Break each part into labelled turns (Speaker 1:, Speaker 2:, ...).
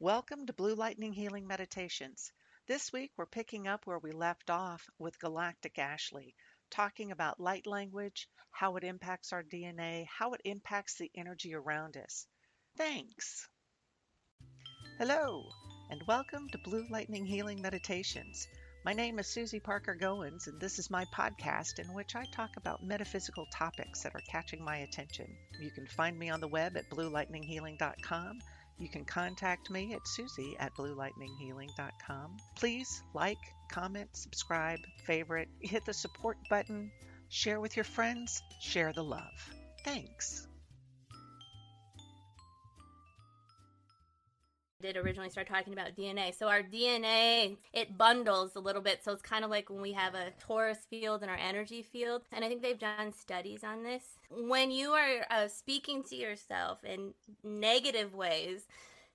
Speaker 1: Welcome to Blue Lightning Healing Meditations. This week we're picking up where we left off with Galactic Ashley, talking about light language, how it impacts our DNA, how it impacts the energy around us. Thanks. Hello, and welcome to Blue Lightning Healing Meditations. My name is Susie Parker Goins, and this is my podcast in which I talk about metaphysical topics that are catching my attention. You can find me on the web at bluelightninghealing.com you can contact me at susie at bluelightninghealing.com. Please like, comment, subscribe, favorite, hit the support button, share with your friends, share the love. Thanks.
Speaker 2: Did originally start talking about DNA. So our DNA, it bundles a little bit. So it's kind of like when we have a torus field and our energy field. And I think they've done studies on this. When you are uh, speaking to yourself in negative ways,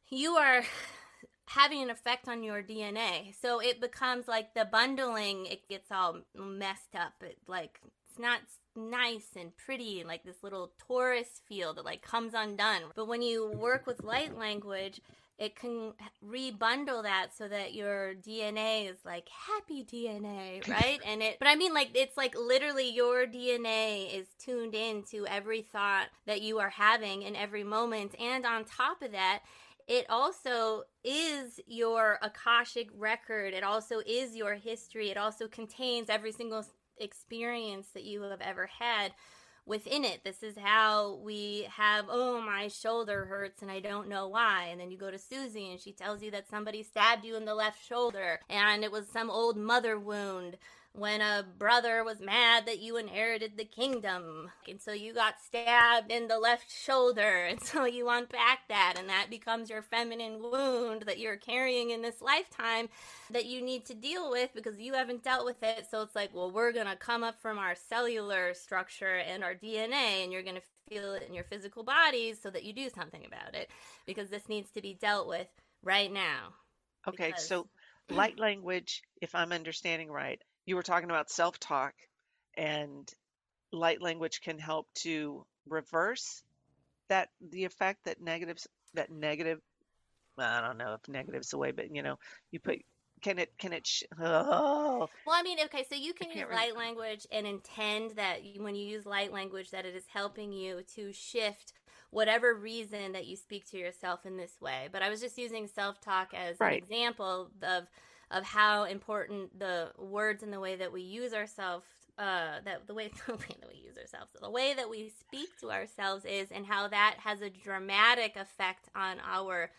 Speaker 2: you are having an effect on your DNA. So it becomes like the bundling, it gets all messed up. It like it's not nice and pretty like this little torus field that like comes undone. But when you work with light language, it can rebundle that so that your DNA is like happy DNA, right? and it, but I mean, like, it's like literally your DNA is tuned in to every thought that you are having in every moment. And on top of that, it also is your Akashic record. It also is your history. It also contains every single experience that you have ever had within it. This is how we have, oh, my shoulder hurts and I don't know why. And then you go to Susie and she tells you that somebody stabbed you in the left shoulder and it was some old mother wound when a brother was mad that you inherited the kingdom. And so you got stabbed in the left shoulder. And so you unpack that, and that becomes your feminine wound that you're carrying in this lifetime that you need to deal with because you haven't dealt with it. So it's like, well, we're going to come up from our cellular structure and our DNA, and you're going to feel it in your physical bodies so that you do something about it because this needs to be dealt with right now.
Speaker 1: Okay, because... so light language, if I'm understanding right, you were talking about self talk and light language can help to reverse that the effect that negatives that negative I don't know if negative's the way, but you know, you put can it can it sh- oh.
Speaker 2: well i mean okay so you can use light language and intend that you, when you use light language that it is helping you to shift whatever reason that you speak to yourself in this way but i was just using self-talk as right. an example of of how important the words and the way that we use ourselves uh, that the way, the way that we use ourselves, the way that we speak to ourselves is, and how that has a dramatic effect on our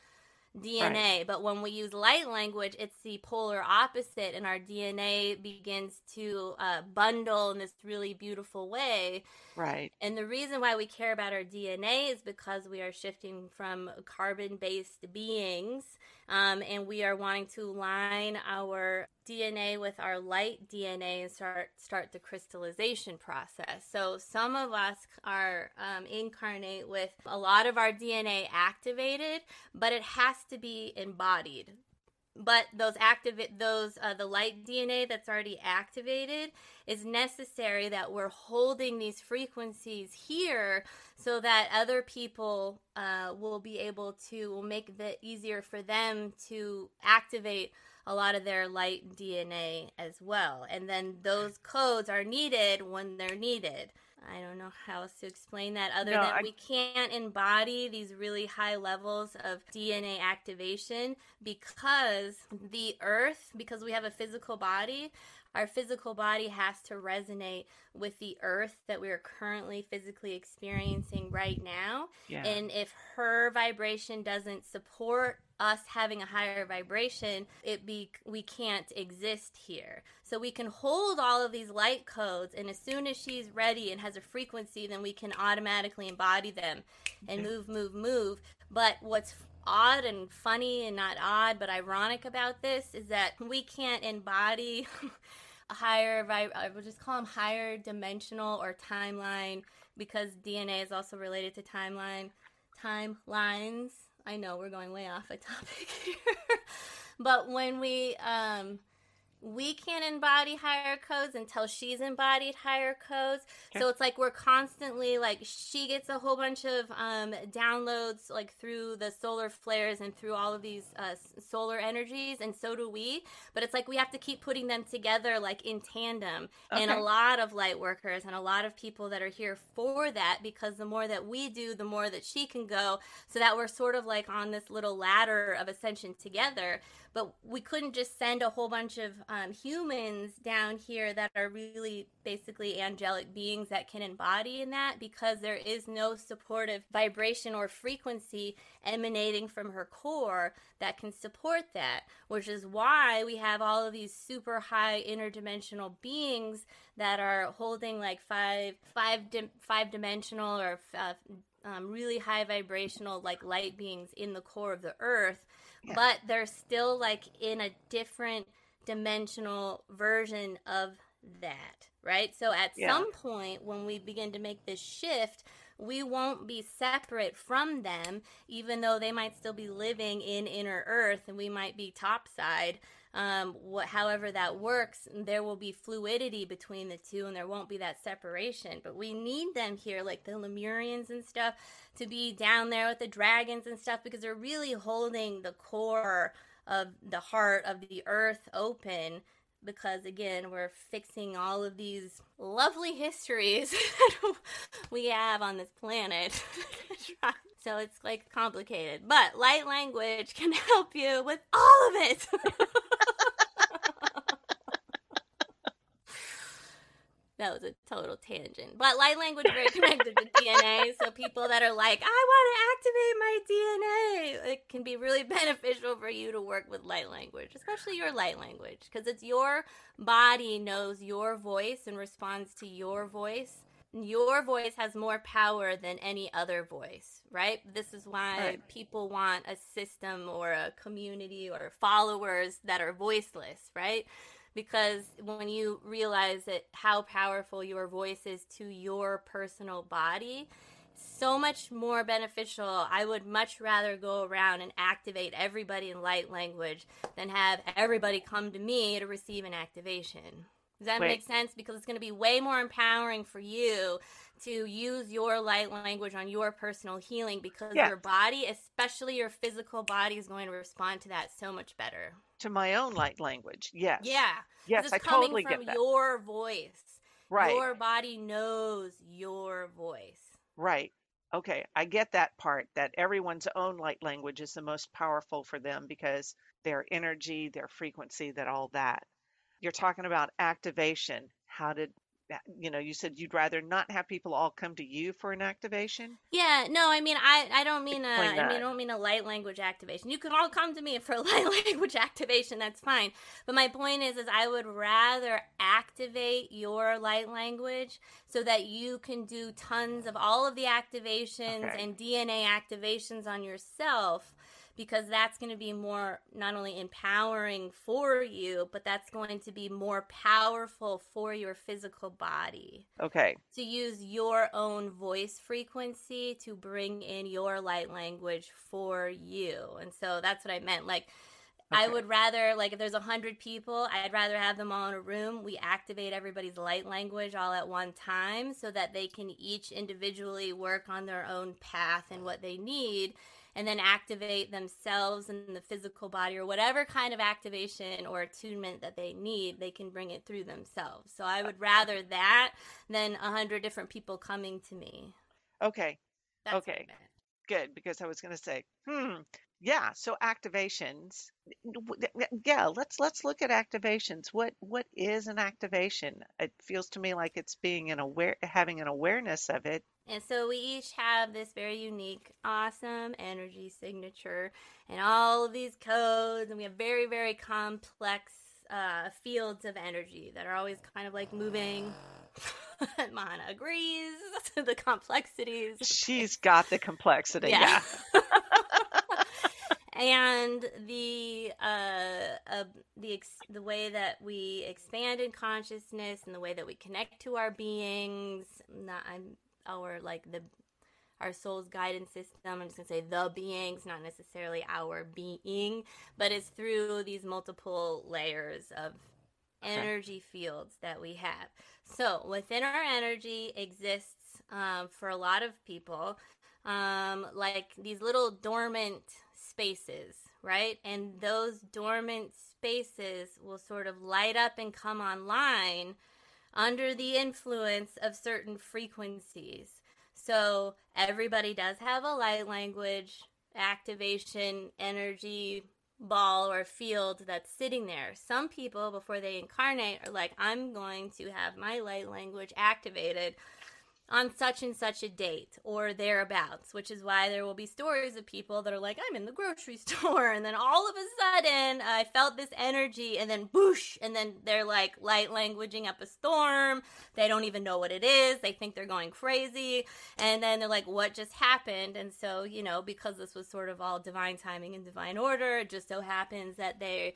Speaker 2: DNA. Right. But when we use light language, it's the polar opposite, and our DNA begins to uh, bundle in this really beautiful way.
Speaker 1: Right.
Speaker 2: And the reason why we care about our DNA is because we are shifting from carbon based beings um, and we are wanting to line our DNA with our light DNA and start start the crystallization process. So some of us are um, incarnate with a lot of our DNA activated, but it has to be embodied but those activate those uh, the light DNA that's already activated is necessary that we're holding these frequencies here so that other people uh, will be able to will make it easier for them to activate a lot of their light DNA as well. And then those codes are needed when they're needed. I don't know how else to explain that other no, than I... we can't embody these really high levels of DNA activation because the earth, because we have a physical body, our physical body has to resonate with the earth that we are currently physically experiencing right now. Yeah. And if her vibration doesn't support us having a higher vibration, it be we can't exist here. So we can hold all of these light codes and as soon as she's ready and has a frequency, then we can automatically embody them and move, move, move. But what's odd and funny and not odd but ironic about this is that we can't embody a higher I would just call them higher dimensional or timeline because DNA is also related to timeline timelines. I know we're going way off a topic here. but when we um we can't embody higher codes until she's embodied higher codes.
Speaker 1: Okay.
Speaker 2: So it's like we're constantly like she gets a whole bunch of um, downloads like through the solar flares and through all of these uh, solar energies, and so do we. But it's like we have to keep putting them together like in tandem. And a lot of light workers and a lot of people that are here for that because the more that we do, the more that she can go. So that we're sort of like on this little ladder of ascension together but we couldn't just send a whole bunch of um, humans down here that are really basically angelic beings that can embody in that because there is no supportive vibration or frequency emanating from her core that can support that which is why we have all of these super high interdimensional beings that are holding like five five di- five dimensional or uh, um, really high vibrational like light beings in the core of the earth
Speaker 1: Yeah.
Speaker 2: but they're still like in a different dimensional version of that right so at
Speaker 1: Yeah.
Speaker 2: some point when we begin to make this shift we won't be separate from them even though they might still be living in inner earth and we might be topside um, however that works, there will be fluidity between the two, and there won't be that separation. But we need them here, like the Lemurians and stuff, to be down there with the dragons and stuff, because they're really holding the core of the heart of the earth open. Because again, we're fixing all of these lovely histories that we have on this planet. so it's like complicated, but light language can help you with all of it. That was a total tangent. But light language is very connected to DNA. So people that are like, I want to activate my DNA, it can be really beneficial for you to work with light language, especially your light language, because it's your body knows your voice and responds to your voice. Your voice has more power than any other voice, right? This is why
Speaker 1: Right.
Speaker 2: people want a system or a community or followers that are voiceless, right? Because when you realize that how powerful your voice is to your personal body so much more beneficial i would much rather go around and activate everybody in light language than have everybody come to me to receive an activation does that
Speaker 1: Wait.
Speaker 2: make sense because it's going to be way more empowering for you to use your light language on your personal healing because
Speaker 1: Yeah.
Speaker 2: your body especially your physical body is going to respond to that so much better
Speaker 1: To my own light language. Yes.
Speaker 2: yeah
Speaker 1: Yes,
Speaker 2: it's
Speaker 1: I
Speaker 2: coming
Speaker 1: totally
Speaker 2: from
Speaker 1: get that.
Speaker 2: your voice.
Speaker 1: Right.
Speaker 2: Your body knows your voice.
Speaker 1: Right. Okay, I get that part that everyone's own light language is the most powerful for them because their energy, their frequency, that all that. You're talking about activation. How did you know, you said you'd rather not have people all come to you for an activation?
Speaker 2: Yeah, no, I mean, I, I don't mean a, I mean, I don't mean a light language activation. You can all come to me for a light language activation. That's fine. But my point is, is I would rather activate your light language so that you can do tons of all of the activations
Speaker 1: Okay.
Speaker 2: and DNA activations on yourself. Because that's going to be more not only empowering for you, but that's going to be more powerful for your physical body
Speaker 1: Okay.
Speaker 2: to use your own voice frequency to bring in your light language for you. And so that's what I meant. Like, I would rather, like, if there's a hundred people, I'd rather have them all in a room. We activate everybody's light language all at one time so that they can each individually work on their own path and what they need. And then activate themselves in the physical body or whatever kind of activation or attunement that they need, they can bring it through themselves. So I would rather that than a hundred different people coming to me.
Speaker 1: Okay.
Speaker 2: That's
Speaker 1: Okay. Good, because I was going to say, hmm, yeah. So activations, yeah. Let's let's look at activations. What what is an activation? It feels to me like it's being an aware, having an awareness of it.
Speaker 2: And so we each have this very unique, awesome energy signature and all of these codes, and we have very, very complex uh, fields of energy that are always kind of like moving. Mana agrees to the complexities.
Speaker 1: She's got the complexity.
Speaker 2: Yeah.
Speaker 1: Yeah.
Speaker 2: and the uh, uh the ex- the way that we expand in consciousness and the way that we connect to our beings not I'm our like the our soul's guidance system i'm just gonna say the beings not necessarily our being but it's through these multiple layers of energy fields that we have. So within our energy exists um, for a lot of people um, like these little dormant spaces, right? And those dormant spaces will sort of light up and come online under the influence of certain frequencies. So everybody does have a light language activation energy ball or field that's sitting there. Some people, before they incarnate, are like, I'm going to have my light language activated on such and such a date or thereabouts, which is why there will be stories of people that are like, I'm in the grocery store, and then all of a sudden I felt this energy, and then boosh, and then they're like light languaging up a storm. They don't even know what it is. They think they're going crazy, and then they're like, What just happened? And so, you know, because this was sort of all divine timing and divine order, it just so happens that they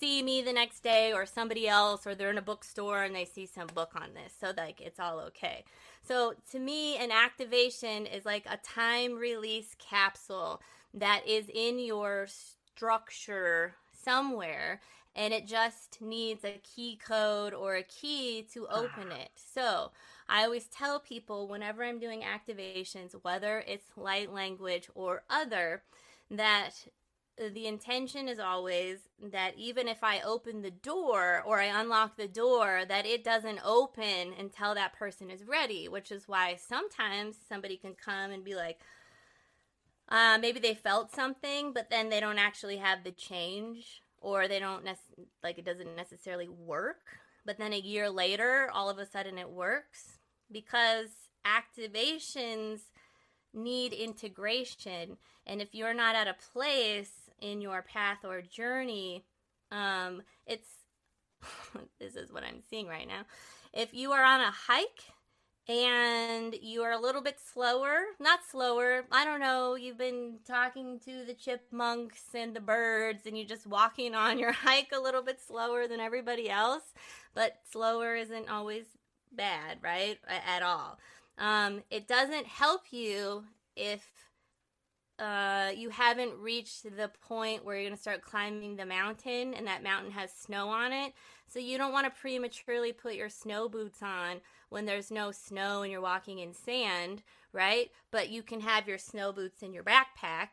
Speaker 2: see me the next day or somebody else or they're in a bookstore and they see some book on this so like it's all okay so to me an activation is like a time release capsule that is in your structure somewhere and it just needs a key code or a key to ah. open it. So I always tell people whenever I'm doing activations, whether it's light language or other, that the intention is always that even if I open the door or I unlock the door, that it doesn't open until that person is ready, which is why sometimes somebody can come and be like, uh, maybe they felt something, but then they don't actually have the change or they don't nec- like it doesn't necessarily work. But then a year later, all of a sudden it works because activations need integration. And if you're not at a place in your path or journey, um, it's this is what I'm seeing right now. If you are on a hike and you are a little bit slower, not slower, I don't know, you've been talking to the chipmunks and the birds and you're just walking on your hike a little bit slower than everybody else, but slower isn't always bad, right? At all. Um, it doesn't help you if uh, you haven't reached the point where you're going to start climbing the mountain and that mountain has snow on it. So you don't want to prematurely put your snow boots on when there's no snow and you're walking in sand, right? But you can have your snow boots in your backpack.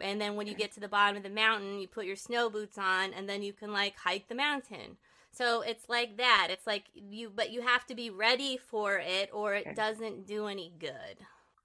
Speaker 2: And then when you get to the bottom of the mountain, you put your snow boots on and then you can like hike the mountain. So it's like that. It's like you, but you have to be ready for it or it doesn't do any good.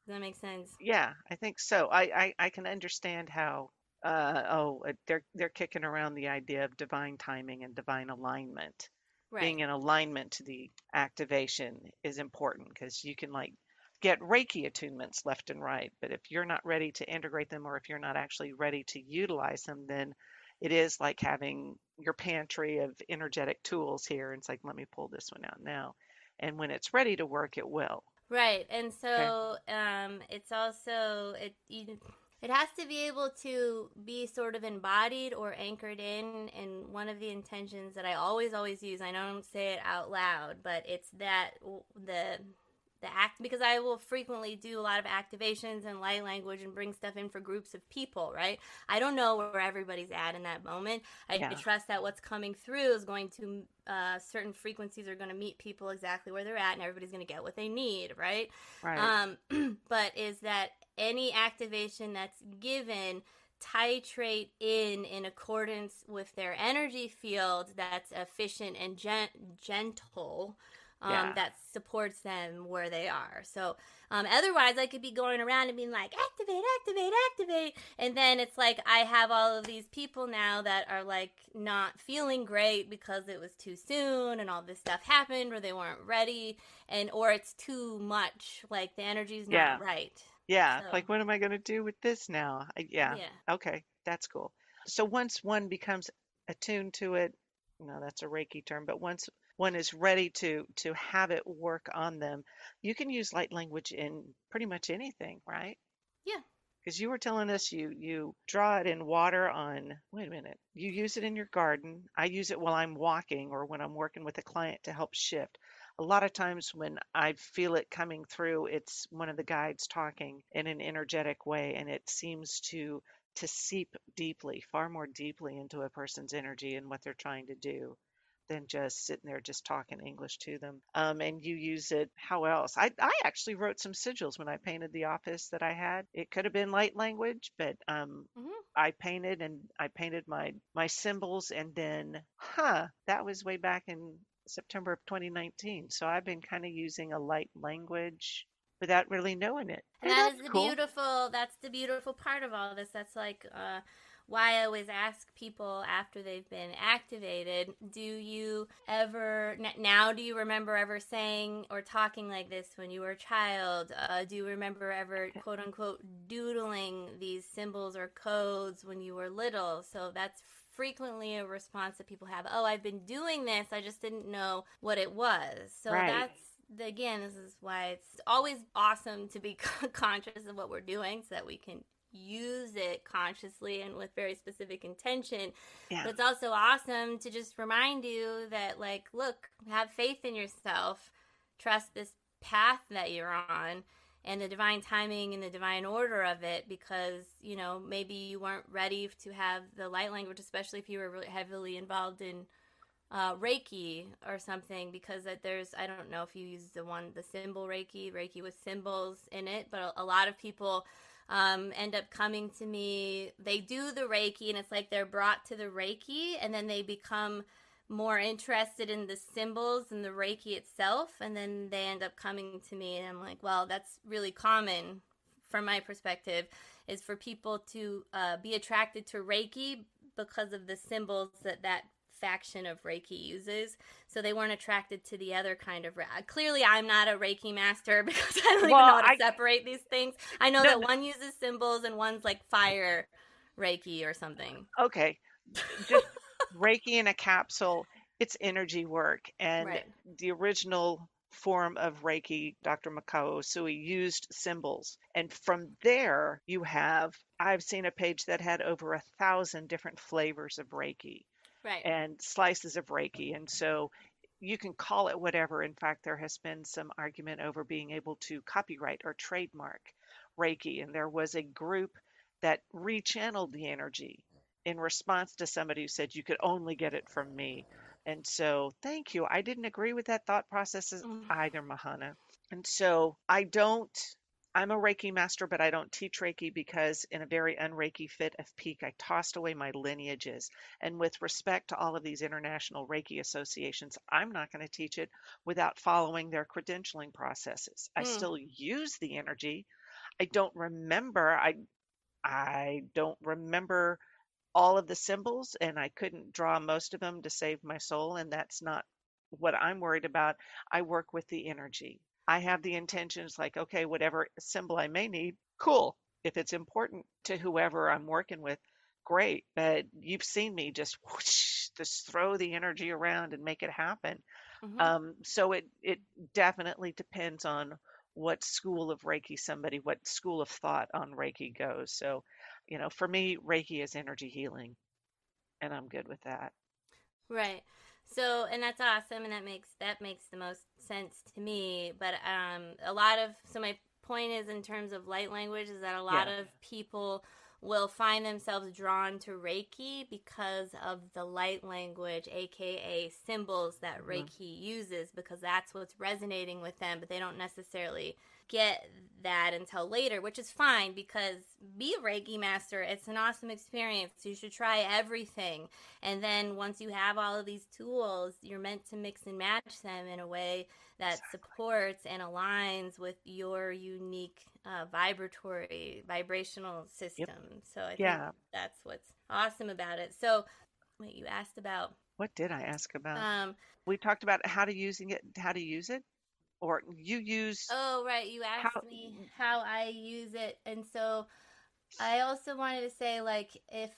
Speaker 2: Does that make sense?
Speaker 1: Yeah, I think so. I, I, I can understand how uh, oh uh, they're they're kicking around the idea of divine timing and divine alignment.
Speaker 2: Right.
Speaker 1: Being in alignment to the activation is important because you can like get Reiki attunements left and right, but if you're not ready to integrate them or if you're not actually ready to utilize them, then it is like having your pantry of energetic tools here. And it's like, let me pull this one out now. And when it's ready to work, it will.
Speaker 2: Right, and so okay. um, it's also it you, it has to be able to be sort of embodied or anchored in. And one of the intentions that I always always use, I don't say it out loud, but it's that the the act because I will frequently do a lot of activations and light language and bring stuff in for groups of people, right? I don't know where everybody's at in that moment. I, yeah. I trust that what's coming through is going to uh, certain frequencies are going to meet people exactly where they're at, and everybody's going to get what they need, right?
Speaker 1: Right.
Speaker 2: Um, but is that any activation that's given? titrate in in accordance with their energy field that's efficient and gen- gentle um, yeah. that supports them where they are. So um, otherwise, I could be going around and being like, activate, activate, activate. And then it's like I have all of these people now that are like not feeling great because it was too soon and all this stuff happened or they weren't ready and or it's too much. Like the energy's not
Speaker 1: yeah.
Speaker 2: right.
Speaker 1: Yeah. So. Like, what am I going to do with this now? Yeah.
Speaker 2: yeah.
Speaker 1: Okay. That's cool. So once one becomes attuned to it, no, that's a Reiki term, but once one is ready to to have it work on them you can use light language in pretty much anything right?
Speaker 2: Yeah.
Speaker 1: Because you were telling us you you draw it in water on wait a minute you use it in your garden i use it while i'm walking or when i'm working with a client to help shift. A lot of times when i feel it coming through it's one of the guides talking in an energetic way and it seems to to seep deeply far more deeply into a person's energy and what they're trying to do than just sitting there just talking English to them. Um, and you use it. How else? I I actually wrote some sigils when I painted the office that I had. It could have been light language, but um, mm-hmm. I painted and I painted my my symbols, and then huh, that was way back in September of 2019. So I've been kind of using a light language without really knowing it.
Speaker 2: And that is the cool. beautiful. That's the beautiful part of all this. That's like uh, why I always ask people after they've been activated. Do you ever now? Do you remember ever saying or talking like this when you were a child? Uh, do you remember ever quote unquote doodling these symbols or codes when you were little? So that's frequently a response that people have. Oh, I've been doing this. I just didn't know what it was. So right. that's again, this is why it's always awesome to be conscious of what we're doing so that we can use it consciously and with very specific intention. Yeah. But it's also awesome to just remind you that, like, look, have faith in yourself, trust this path that you're on and the divine timing and the divine order of it because you know maybe you weren't ready to have the light language especially if you were really heavily involved in uh, reiki or something because that there's i don't know if you use the one the symbol reiki reiki with symbols in it but a, a lot of people um, end up coming to me. They do the reiki and it's like they're brought to the reiki and then they become more interested in the symbols and the Reiki itself, and then they end up coming to me, and I'm like, well, that's really common from my perspective, is for people to uh, be attracted to Reiki because of the symbols that that faction of Reiki uses. So they weren't attracted to the other kind of. Clearly, I'm not a Reiki master because I don't well, even know how to I, separate these things. I know no, that one uses symbols and one's like fire Reiki or something.
Speaker 1: Okay, just Reiki in a capsule, it's energy work. And right. the original form of Reiki, Dr. Mikao Usui used symbols. And from there, you have, I've seen a page that had over a thousand different flavors of Reiki
Speaker 2: right.
Speaker 1: and slices of Reiki. And so you can call it whatever. In fact, there has been some argument over being able to copyright or trademark Reiki. And there was a group that rechanneled the energy in response to somebody who said you could only get it from me. And so, thank you. I didn't agree with that thought process mm. either, Mahana. And so, I don't, I'm a Reiki master, but I don't teach Reiki because, in a very unreiki fit of pique, I tossed away my lineages. And with respect to all of these international Reiki associations, I'm not going to teach it without following their credentialing processes. Mm. I still use the energy. I don't remember. I I don't remember all of the symbols and I couldn't draw most of them to save my soul. And that's not what I'm worried about. I work with the energy. I have the intentions like, okay, whatever symbol I may need, cool. If it's important to whoever I'm working with, great. But you've seen me just whoosh, just throw the energy around and make it happen. Mm-hmm. Um, so it it definitely depends on what school of Reiki somebody, what school of thought on Reiki goes. So you know, for me, Reiki is energy healing, and I'm good with that.
Speaker 2: Right. So, and that's awesome, and that makes that makes the most sense to me. But um, a lot of so my point is in terms of light language is that a lot yeah. of people will find themselves drawn to Reiki because of the light language, aka symbols that mm-hmm. Reiki uses, because that's what's resonating with them, but they don't necessarily get that until later, which is fine because be a Reiki master. It's an awesome experience. You should try everything. And then once you have all of these tools, you're meant to mix and match them in a way that exactly. supports and aligns with your unique uh, vibratory, vibrational system. Yep. So I yeah. think that's what's awesome about it. So, what you asked about.
Speaker 1: What did I ask about? Um, we talked about how to using it, how to use it or you use
Speaker 2: oh right you asked how, me how i use it and so i also wanted to say like if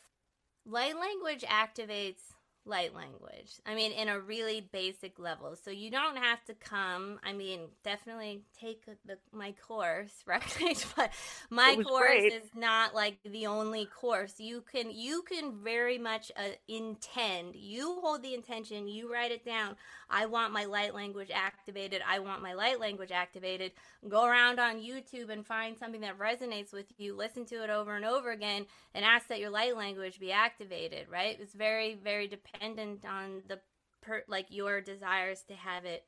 Speaker 2: light language activates light language. I mean, in a really basic level. So you don't have to come. I mean, definitely take the, my course, right? but my course great. is not like the only course. You can you can very much uh, intend. You hold the intention. You write it down. I want my light language activated. I want my light language activated. Go around on YouTube and find something that resonates with you. Listen to it over and over again, and ask that your light language be activated. Right? It's very very dependent dependent on the per, like your desires to have it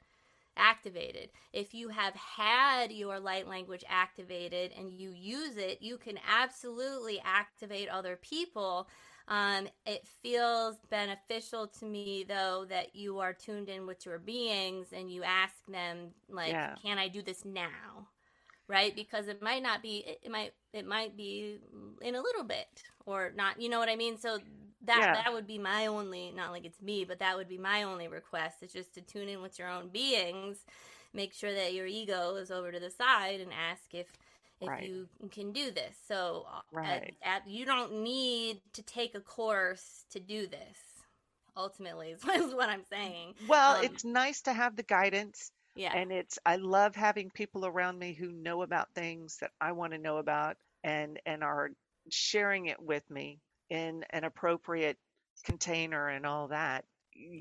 Speaker 2: activated. If you have had your light language activated and you use it, you can absolutely activate other people. Um, it feels beneficial to me though that you are tuned in with your beings and you ask them like, yeah. "Can I do this now?" Right? Because it might not be. It might. It might be in a little bit or not. You know what I mean? So that yeah. that would be my only not like it's me but that would be my only request it's just to tune in with your own beings make sure that your ego is over to the side and ask if if right. you can do this so uh, right. At, at, you don't need to take a course to do this ultimately is what i'm saying
Speaker 1: well um, it's nice to have the guidance yeah and it's i love having people around me who know about things that i want to know about and and are sharing it with me in an appropriate container and all that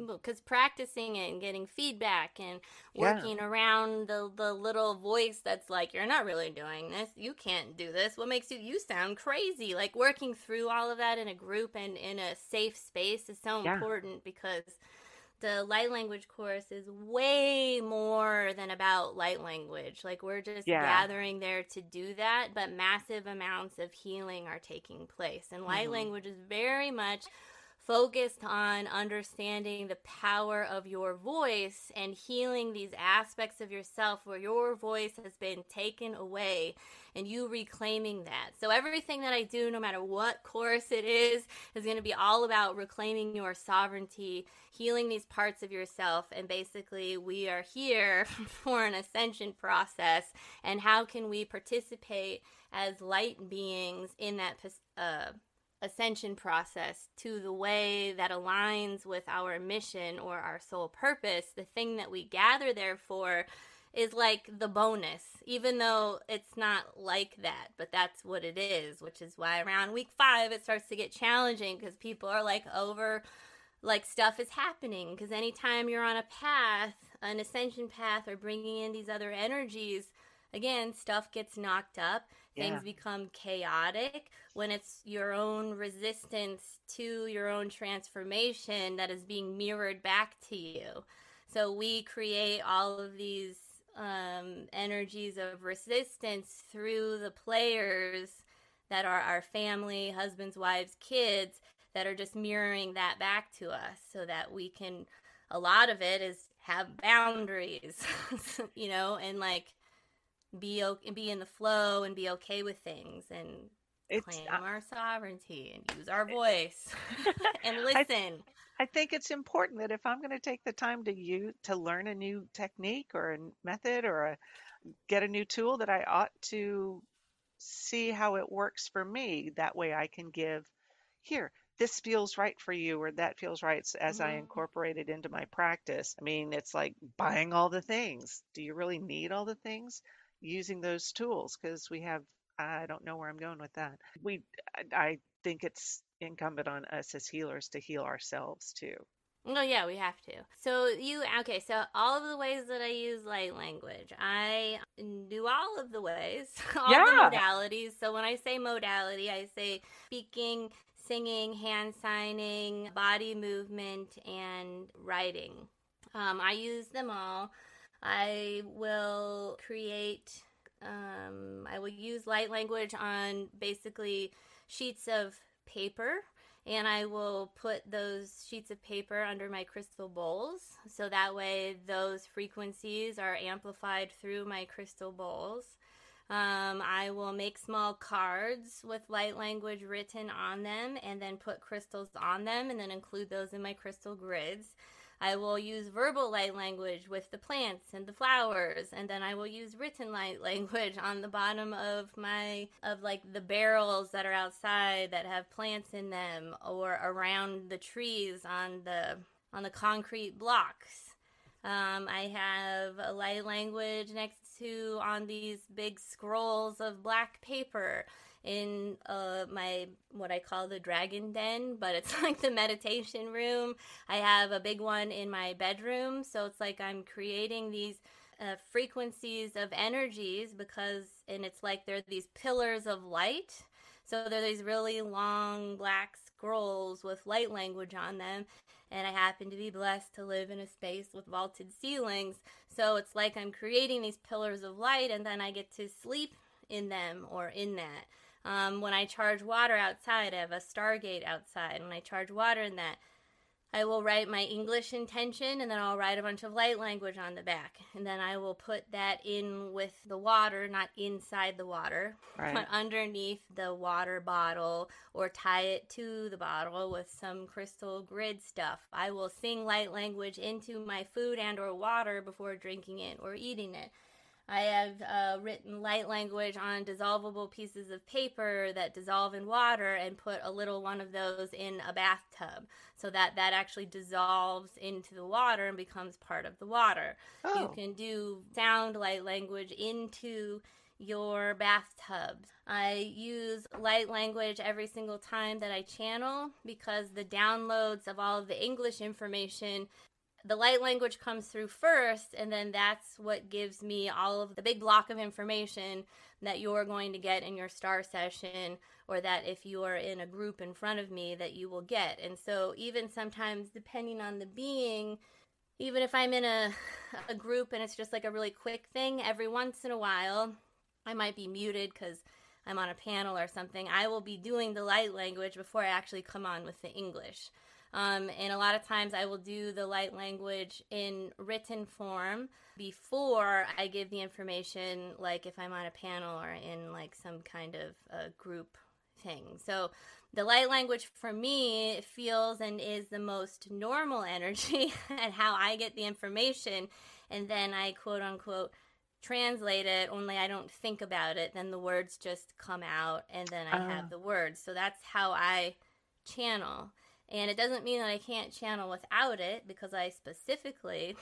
Speaker 2: because practicing it and getting feedback and working yeah. around the the little voice that's like you're not really doing this you can't do this what makes you you sound crazy like working through all of that in a group and in a safe space is so yeah. important because the light language course is way more than about light language. Like we're just yeah. gathering there to do that, but massive amounts of healing are taking place. And light mm-hmm. language is very much focused on understanding the power of your voice and healing these aspects of yourself where your voice has been taken away and you reclaiming that. So, everything that I do, no matter what course it is, is going to be all about reclaiming your sovereignty, healing these parts of yourself. And basically, we are here for an ascension process. And how can we participate as light beings in that? Uh, ascension process to the way that aligns with our mission or our soul purpose, the thing that we gather there for is like the bonus, even though it's not like that, but that's what it is, which is why around week five it starts to get challenging because people are like over, like stuff is happening. Because anytime you're on a path, an ascension path, or bringing in these other energies, again, stuff gets knocked up things become chaotic when it's your own resistance to your own transformation that is being mirrored back to you. So we create all of these um, energies of resistance through the players that are our family, husbands, wives, kids that are just mirroring that back to us so that we can a lot of it is have boundaries you know and like be okay, be in the flow and be okay with things and it's, claim uh, our sovereignty and use our voice and listen.
Speaker 1: I, I, think it's important that if I'm going to take the time to you to learn a new technique or a method or a, get a new tool, that I ought to see how it works for me. That way, I can give here. This feels right for you, or that feels right as mm-hmm. I incorporate it into my practice. I mean, it's like buying all the things. Do you really need all the things? using those tools because we have I don't know where I'm going with that. We I think it's incumbent on us as healers to heal ourselves too.
Speaker 2: Oh yeah, we have to. So you okay? So all of the ways that I use light language, I do all of the ways, all yeah. the modalities. So when I say modality, I say speaking, singing, hand signing, body movement, and writing. Um, I use them all. I will create, um, I will use light language on basically sheets of paper and I will put those sheets of paper under my crystal bowls so that way those frequencies are amplified through my crystal bowls. Um, I will make small cards with light language written on them and then put crystals on them and then include those in my crystal grids. I will use verbal light language with the plants and the flowers, and then I will use written light language on the bottom of my of like the barrels that are outside that have plants in them, or around the trees on the on the concrete blocks. Um, I have a light language next to on these big scrolls of black paper in uh, my what I call the dragon den, but it's like the meditation room. I have a big one in my bedroom, so it's like I'm creating these uh, frequencies of energies because, and it's like there are these pillars of light. So they're these really long black scrolls with light language on them. And I happen to be blessed to live in a space with vaulted ceilings. So it's like I'm creating these pillars of light and then I get to sleep in them or in that. Um, when I charge water outside, I have a Stargate outside. When I charge water in that, I will write my English intention and then I'll write a bunch of light language on the back. And then I will put that in with the water, not inside the water, right. but underneath the water bottle or tie it to the bottle with some crystal grid stuff. I will sing light language into my food and or water before drinking it or eating it. I have uh, written light language on dissolvable pieces of paper that dissolve in water and put a little one of those in a bathtub so that that actually dissolves into the water and becomes part of the water. Oh. You can do sound light language into your bathtubs. I use light language every single time that I channel because the downloads of all of the English information the light language comes through first, and then that's what gives me all of the big block of information that you're going to get in your star session, or that if you are in a group in front of me, that you will get. And so, even sometimes, depending on the being, even if I'm in a, a group and it's just like a really quick thing, every once in a while, I might be muted because I'm on a panel or something. I will be doing the light language before I actually come on with the English. Um, and a lot of times I will do the light language in written form before I give the information, like if I'm on a panel or in like some kind of a group thing. So the light language for me feels and is the most normal energy and how I get the information. And then I quote unquote translate it, only I don't think about it. Then the words just come out and then I uh. have ah. the words. So that's how I channel. And it doesn't mean that I can't channel without it because I specifically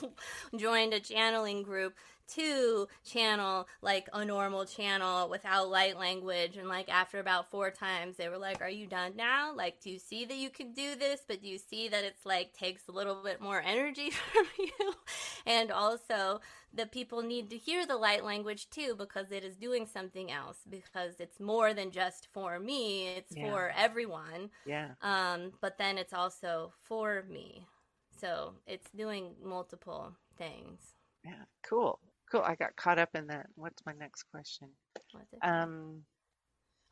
Speaker 2: joined a channeling group to channel like a normal channel without light language. And like after about four times, they were like, Are you done now? Like, do you see that you can do this? But do you see that it's like takes a little bit more energy from you? and also, the people need to hear the light language too because it is doing something else because it's more than just for me it's yeah. for everyone
Speaker 1: yeah
Speaker 2: um but then it's also for me so it's doing multiple things
Speaker 1: yeah cool cool i got caught up in that what's my next question um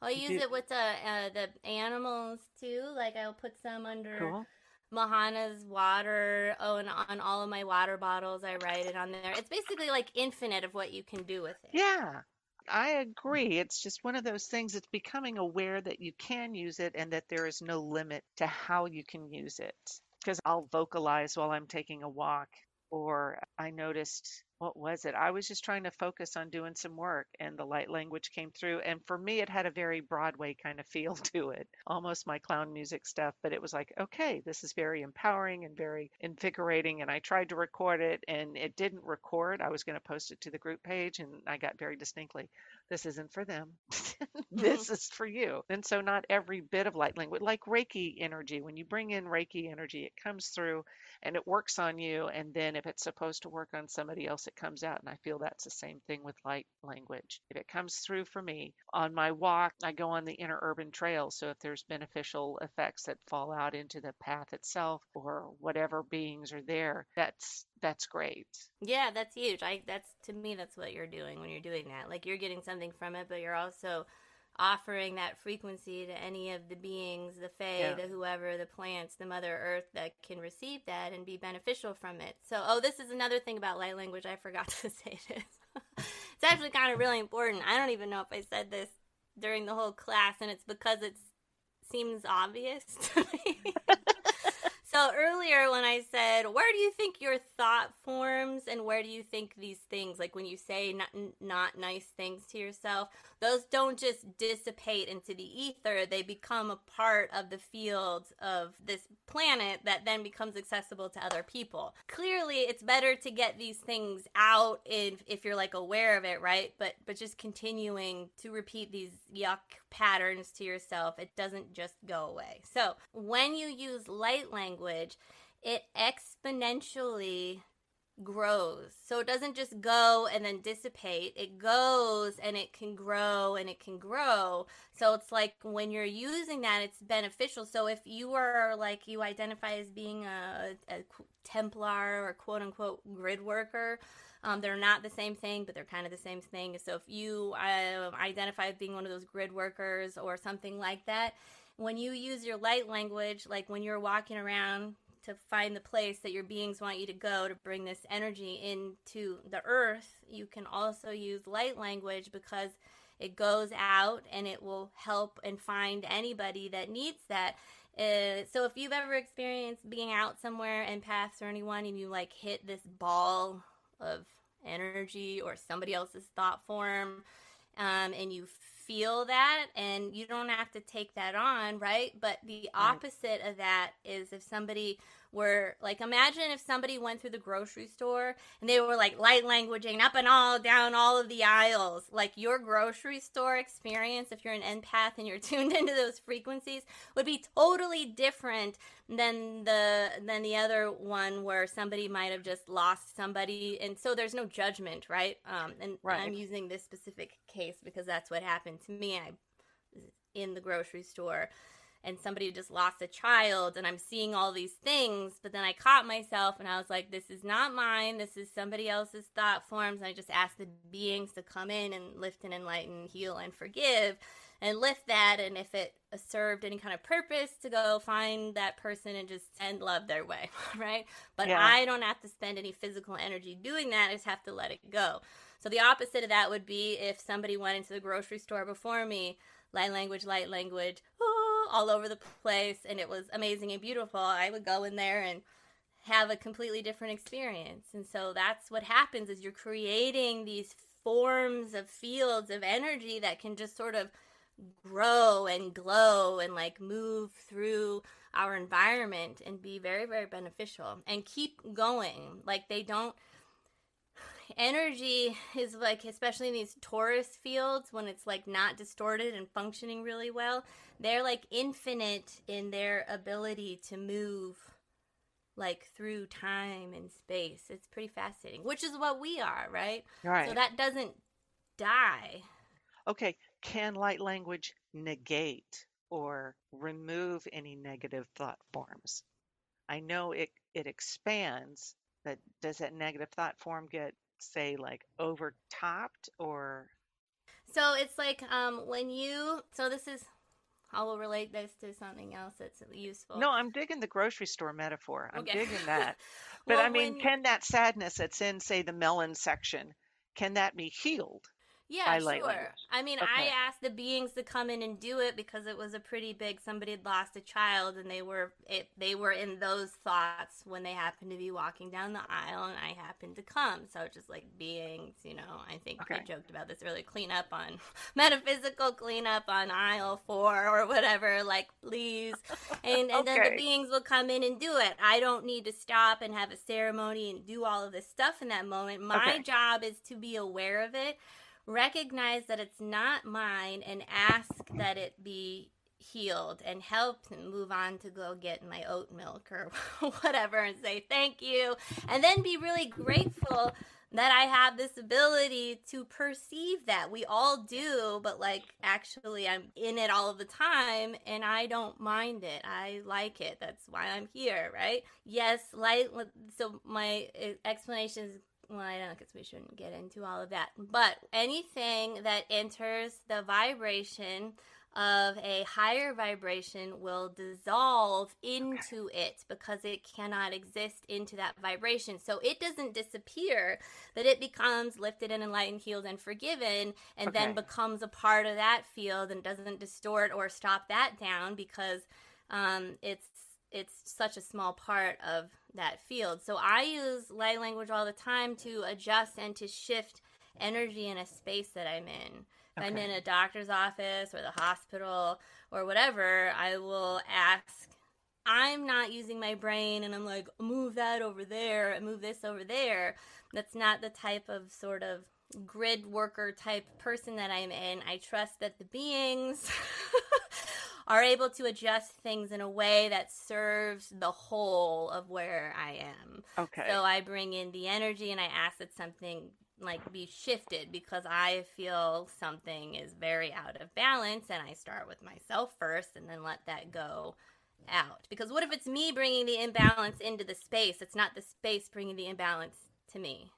Speaker 2: I'll use do... it with the uh, the animals too. Like I'll put some under cool. Mahana's water. Oh, and on all of my water bottles, I write it on there. It's basically like infinite of what you can do with it.
Speaker 1: Yeah, I agree. It's just one of those things. It's becoming aware that you can use it and that there is no limit to how you can use it. Because I'll vocalize while I'm taking a walk, or I noticed what was it? I was just trying to focus on doing some work and the light language came through. And for me, it had a very Broadway kind of feel to it, almost my clown music stuff. But it was like, okay, this is very empowering and very invigorating. And I tried to record it and it didn't record. I was going to post it to the group page and I got very distinctly, this isn't for them. this mm-hmm. is for you. And so, not every bit of light language, like Reiki energy, when you bring in Reiki energy, it comes through and it works on you. And then if it's supposed to work on somebody else, it comes out. And I feel that's the same thing with light language. If it comes through for me on my walk, I go on the Interurban trail. So if there's beneficial effects that fall out into the path itself or whatever beings are there, that's that's great.
Speaker 2: Yeah, that's huge. I that's to me that's what you're doing when you're doing that. Like you're getting something from it, but you're also offering that frequency to any of the beings, the fae, yeah. the whoever, the plants, the Mother Earth that can receive that and be beneficial from it. So, oh, this is another thing about light language. I forgot to say this. it's actually kind of really important. I don't even know if I said this during the whole class, and it's because it seems obvious to me. So earlier when I said, where do you think your thought forms and where do you think these things, like when you say not, not nice things to yourself, those don't just dissipate into the ether. They become a part of the field of this planet that then becomes accessible to other people. Clearly, it's better to get these things out if, if you're like aware of it, right? But, but just continuing to repeat these yuck patterns to yourself, it doesn't just go away. So when you use light language, it exponentially grows. So it doesn't just go and then dissipate. It goes and it can grow and it can grow. So it's like when you're using that, it's beneficial. So if you are like you identify as being a, a Templar or quote unquote grid worker, um, they're not the same thing, but they're kind of the same thing. So if you uh, identify as being one of those grid workers or something like that, when you use your light language, like when you're walking around to find the place that your beings want you to go to bring this energy into the earth, you can also use light language because it goes out and it will help and find anybody that needs that. Uh, so if you've ever experienced being out somewhere empaths or anyone and you like hit this ball of energy or somebody else's thought form um, and you feel that and you don't have to take that on, right? But the opposite of that is if somebody were like imagine if somebody went through the grocery store and they were like light languaging up and all down all of the aisles. Like your grocery store experience if you're an empath and you're tuned into those frequencies would be totally different than the than the other one where somebody might have just lost somebody. And so there's no judgment right? Um and right. i'm using this specific case because that's what happened to me. I in the grocery store and somebody just lost a child and I'm seeing all these things, but then I caught myself and I was like, this is not mine. This is somebody else's thought forms. And I just asked the beings to come in and lift and enlighten, heal and forgive and lift that. And if it served any kind of purpose to go find that person and just send love their way, right? But yeah. I don't have to spend any physical energy doing that. I just have to let it go. So the opposite of that would be if somebody went into the grocery store before me, light language, light language, oh, all over the place and it was amazing and beautiful, I would go in there and have a completely different experience. And so that's what happens is you're creating these forms of fields of energy that can just sort of grow and glow and like move through our environment and be very very beneficial and keep going like they don't energy is like especially in these torus fields when it's like not distorted and functioning really well they're like infinite in their ability to move like through time and space. It's pretty fascinating which is what we are right?
Speaker 1: Right.
Speaker 2: so that doesn't die.
Speaker 1: Okay can light language negate or remove any negative thought forms? I know it it expands but does that negative thought form get say like overtopped or
Speaker 2: so it's like um when you so this is I will relate this to something else that's useful.
Speaker 1: No, I'm digging the grocery store metaphor. I'm okay. digging that. But well, I mean, when... can that sadness that's in, say, the melon section, can that be healed?
Speaker 2: Yeah, sure. I mean, okay. I asked the beings to come in and do it because it was a pretty big. Somebody had lost a child, and they were it, they were in those thoughts when they happened to be walking down the aisle, and I happened to come. So just like beings, you know, I think okay. we joked about this earlier. Clean up on metaphysical cleanup on aisle four or whatever. Like, please, and and okay. then the beings will come in and do it. I don't need to stop and have a ceremony and do all of this stuff in that moment. My job is to be aware of it recognize that it's not mine and ask that it be healed and help and move on to go get my oat milk or whatever and say thank you and then be really grateful that I have this ability to perceive that. We all do, but like actually I'm in it all the time and I don't mind it. I like it. That's why I'm here, right? Yes, light so my eh, explanation is well, I don't guess we shouldn't get into all of that. But anything that enters the vibration of a higher vibration will dissolve into okay. it because it cannot exist into that vibration. So it doesn't disappear, but it becomes lifted and enlightened, healed and forgiven, and okay. then becomes a part of that field and doesn't distort or stop that down because um, it's it's such a small part of that field. So I use light language all the time to adjust and to shift energy in a space that I'm in. If okay. I'm in a doctor's office or the hospital or whatever, I will ask. I'm not using my brain and I'm like, move that over there move this over there. That's not the type of sort of grid worker type person that I'm in. I trust that the beings are able to adjust things in a way that serves the whole of where I am.
Speaker 1: Okay.
Speaker 2: So I bring in the energy and I ask that something like be shifted because I feel something is very out of balance and I start with myself first and then let that go out. Because what if it's me bringing the imbalance into the space? It's not the space bringing the imbalance to me.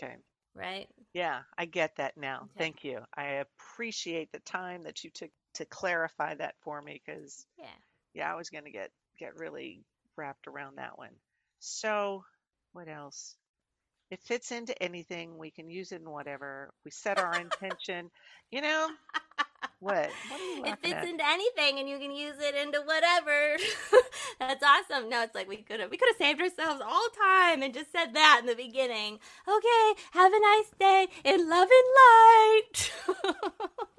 Speaker 1: Okay.
Speaker 2: Right?
Speaker 1: Yeah, I get that now.
Speaker 2: Okay.
Speaker 1: Thank you. I appreciate the time that you took to clarify that for me because
Speaker 2: Yeah.
Speaker 1: yeah, I was going to get get really wrapped around that one. So, what else? It fits into anything. We can use it in whatever. We set our intention. You know, what? What
Speaker 2: It fits
Speaker 1: at?
Speaker 2: into anything and you can use it into whatever. That's awesome. No, it's like we could have we could have saved ourselves all time and just said that in the beginning. Okay, have a nice day in love and light.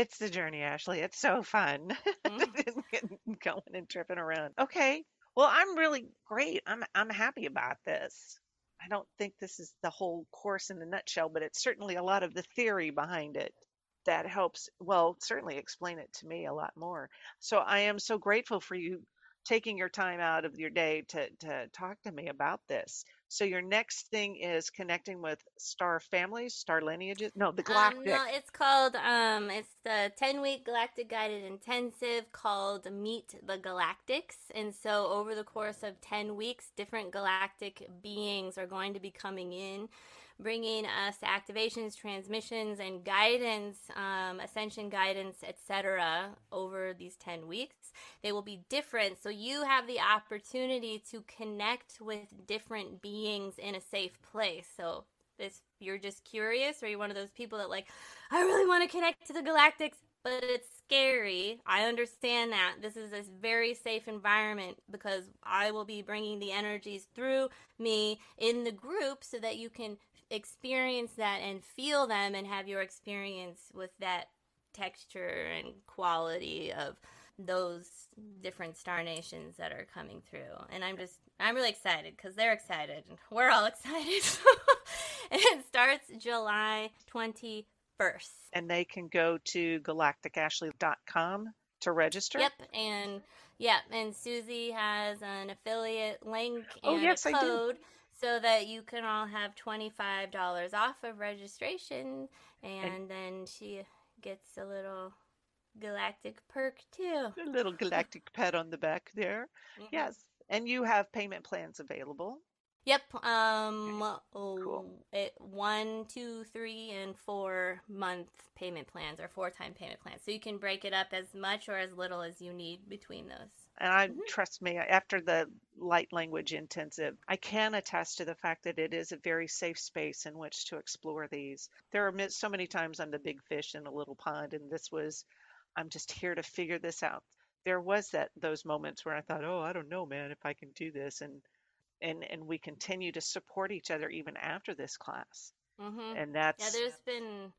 Speaker 1: It's the journey, Ashley. It's so fun.
Speaker 2: Mm.
Speaker 1: Going and tripping around. Okay. Well, I'm really great. I'm I'm happy about this. I don't think this is the whole course in a nutshell, but it's certainly a lot of the theory behind it that helps, well, certainly explain it to me a lot more. So I am so grateful for you taking your time out of your day to to talk to me about this. So your next thing is connecting with star families, star lineages. No, the
Speaker 2: Um,
Speaker 1: galactic.
Speaker 2: no, it's called um, it's the ten week galactic guided intensive called Meet the Galactics, and so over the course of ten weeks, different galactic beings are going to be coming in, bringing us activations, transmissions, and guidance, um, ascension guidance, etc. Over these ten weeks, they will be different, so you have the opportunity to connect with different beings in a safe place. So this, you're just curious or you're one of those people that like i really want to connect to the galactics but it's scary i understand that this is a very safe environment because i will be bringing the energies through me in the group so that you can experience that and feel them and have your experience with that texture and quality of those different star nations that are coming through. And i'm just i'm really excited because they're excited. And we're all excited. And it starts july 21st
Speaker 1: and they can go to galacticashley.com to register.
Speaker 2: yep and yeah and susie has an affiliate link
Speaker 1: Oh,
Speaker 2: and
Speaker 1: yes,
Speaker 2: a
Speaker 1: I do.
Speaker 2: So that you can all have $25 off of registration and then she gets a little galactic perk too
Speaker 1: A little galactic pet on the back there.
Speaker 2: Mhm.
Speaker 1: Yes. And you have payment plans available.
Speaker 2: Yep. Um. Oh,
Speaker 1: Cool.
Speaker 2: It one, two, three, and four month payment plans or four time payment plans. So you can break it up as much or as little as you need between those.
Speaker 1: And I
Speaker 2: Mhm.
Speaker 1: trust me, after the light language intensive, I can attest to the fact that it is a very safe space in which to explore these. There are so many times I'm the big fish in a little pond, and this was, I'm just here to figure this out. There was that those moments where I thought, oh, I don't know, man, if I can do this, and and and we continue to support each other even after this class,
Speaker 2: Mm-hmm.
Speaker 1: and that's Yeah,
Speaker 2: there's been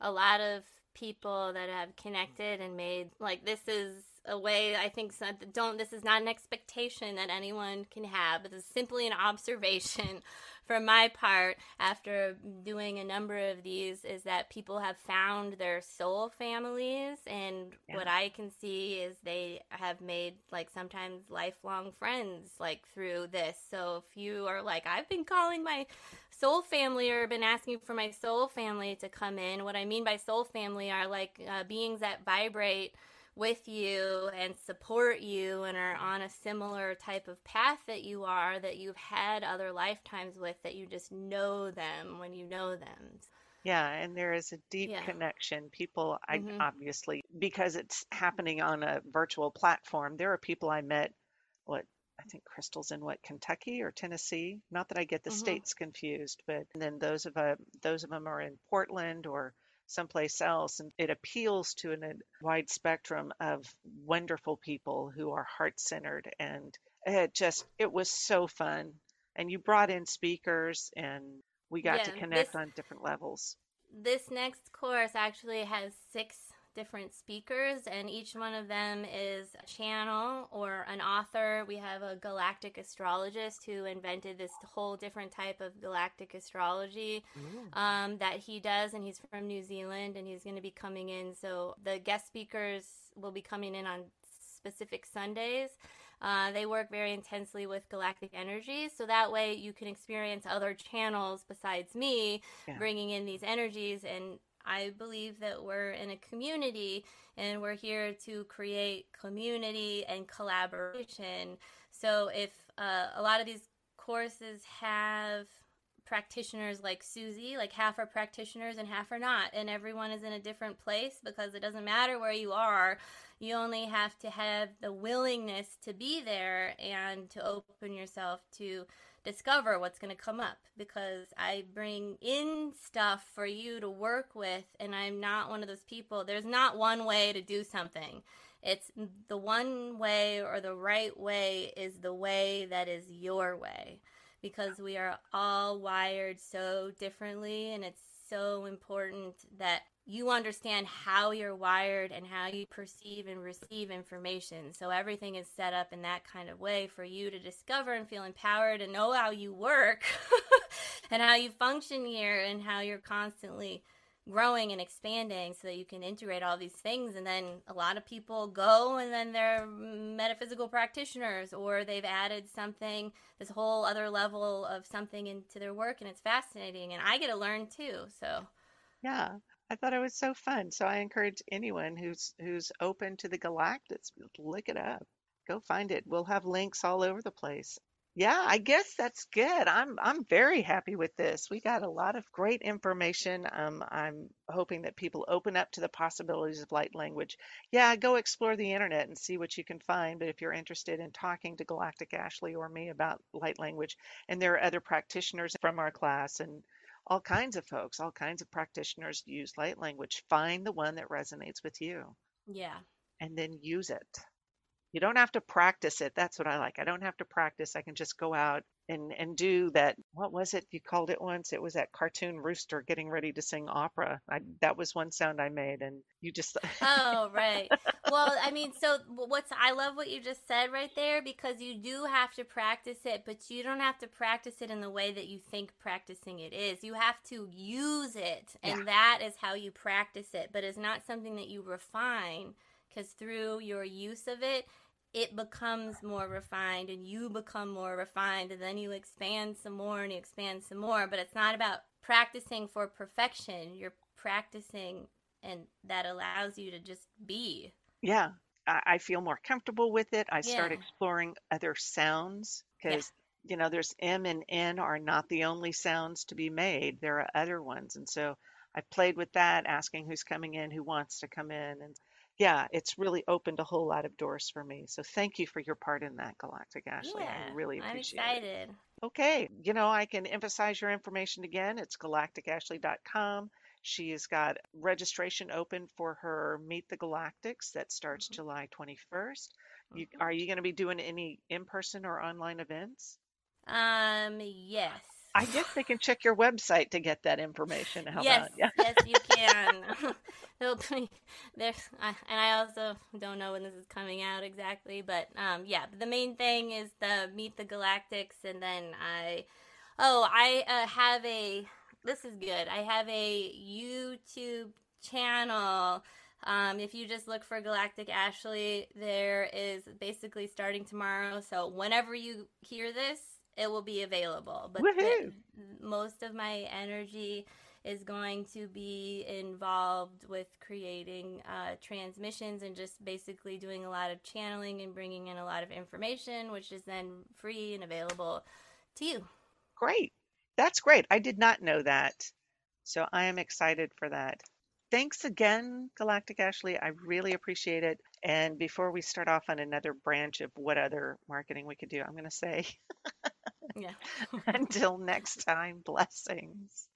Speaker 2: a lot of people that have connected and made like this is a way I think don't this is not an expectation that anyone can have. This is simply an observation from my part after doing a number of these is that people have found their soul families and
Speaker 1: Yeah.
Speaker 2: what I can see is they have made like sometimes lifelong friends like through this. So if you are like I've been calling my soul family or been asking for my soul family to come in. What I mean by soul family are like uh, beings that vibrate with you and support you and are on a similar type of path that you are that you've had other lifetimes with that you just know them when you know them.
Speaker 1: Yeah, and there is a deep
Speaker 2: Yeah.
Speaker 1: connection. People, I
Speaker 2: Mhm.
Speaker 1: obviously, because it's happening on a virtual platform, there are people I met, what, I think Crystal's in what, Kentucky or Tennessee? Not that I get the
Speaker 2: Mhm.
Speaker 1: states confused, but and then those of uh, those of them are in Portland or someplace else, and it appeals to an, a wide spectrum of wonderful people who are heart-centered, and it just it was so fun. And you brought in speakers, and we got to connect
Speaker 2: this-
Speaker 1: on different levels.
Speaker 2: This next course actually has six different speakers, and each one of them is a channel or an author. We have a galactic astrologist who invented this whole different type of galactic astrology um, that he does, and he's from New Zealand, and he's going to be coming in. So the guest speakers will be coming in on specific Sundays. Uh, they work very intensely with galactic energies, so that way you can experience other channels besides me
Speaker 1: Yeah.
Speaker 2: bringing in these energies. And I believe that we're in a community and we're here to create community and collaboration. So if uh, a lot of these courses have practitioners like Susie, like half are practitioners and half are not, and everyone is in a different place because it doesn't matter where you are. You only have to have the willingness to be there and to open yourself to discover what's going to come up because I bring in stuff for you to work with, and I'm not one of those people. There's not one way to do something. It's the one way or the right way is the way that is your way because we are all wired so differently, and it's so important that you understand how you're wired and how you perceive and receive information. So everything is set up in that kind of way for you to discover and feel empowered and know how you work and how you function here and how you're constantly growing and expanding so that you can integrate all these things. And then a lot of people go and then they're metaphysical practitioners or they've added something this whole other level of something into their work and it's fascinating. And I get to learn too so.
Speaker 1: Yeah, I thought it was so fun. So I encourage anyone who's who's open to the galactics, look it up. Go find it. We'll have links all over the place. Yeah, I guess that's good. I'm I'm very happy with this. We got a lot of great information. Um, I'm hoping that people open up to the possibilities of light language. Yeah, go explore the internet and see what you can find. But if you're interested in talking to Galactic Ashley or me about light language, and there are other practitioners from our class and all kinds of folks, all kinds of practitioners use light language. Find the one that resonates with you
Speaker 2: yeah
Speaker 1: and then use it. You don't have to practice it. That's what I like. I don't have to practice. I can just go out and and do that. What was it you called it once? It was that cartoon rooster getting ready to sing opera. I, that was one sound I made, and you just
Speaker 2: oh right well i mean so what's i love what you just said right there because you do have to practice it but you don't have to practice it in the way that you think practicing it is you have to use it and
Speaker 1: Yeah.
Speaker 2: that is how you practice it but it's not something that you refine because through your use of it it becomes more refined and you become more refined and then you expand some more and you expand some more but it's not about practicing for perfection you're practicing and that allows you to just be
Speaker 1: yeah. I, I feel more comfortable with it. I start exploring other sounds
Speaker 2: Yeah.
Speaker 1: because you know there's M and N are not the only sounds to be made. There are other ones, and so I played with that, asking who's coming in, who wants to come in, and yeah, it's really opened a whole lot of doors for me. So thank you for your part in that, Galactic Ashley.
Speaker 2: yeah
Speaker 1: I really appreciate
Speaker 2: i'm
Speaker 1: appreciate it.
Speaker 2: excited
Speaker 1: Okay, you know, I can emphasize your information again. It's galacticashley.com. She's got registration open for her Meet the Galactics that starts
Speaker 2: Mhm.
Speaker 1: July 21st. You,
Speaker 2: Mhm.
Speaker 1: are you going to be doing any in-person or online events?
Speaker 2: um yes
Speaker 1: I guess they can check your website to get that information. How
Speaker 2: yes,
Speaker 1: about? Yeah.
Speaker 2: yes, you can. Be- There's, I, and I also don't know when this is coming out exactly, but um, yeah. The main thing is the Meet the Galactics, and then I, oh, I uh, have a. This is good. I have a YouTube channel. Um, if you just look for Galactic Ashley, there is basically starting tomorrow. So whenever you hear this, it will be available. But the- most of my energy is going to be involved with creating uh, transmissions and just basically doing a lot of channeling and bringing in a lot of information, which is then free and available to you.
Speaker 1: Great. That's great. I did not know that. So I am excited for that. Thanks again, Galactic Ashley. I really appreciate it. And before we start off on another branch of what other marketing we could do, I'm going to say
Speaker 2: Yeah.
Speaker 1: until next time, blessings.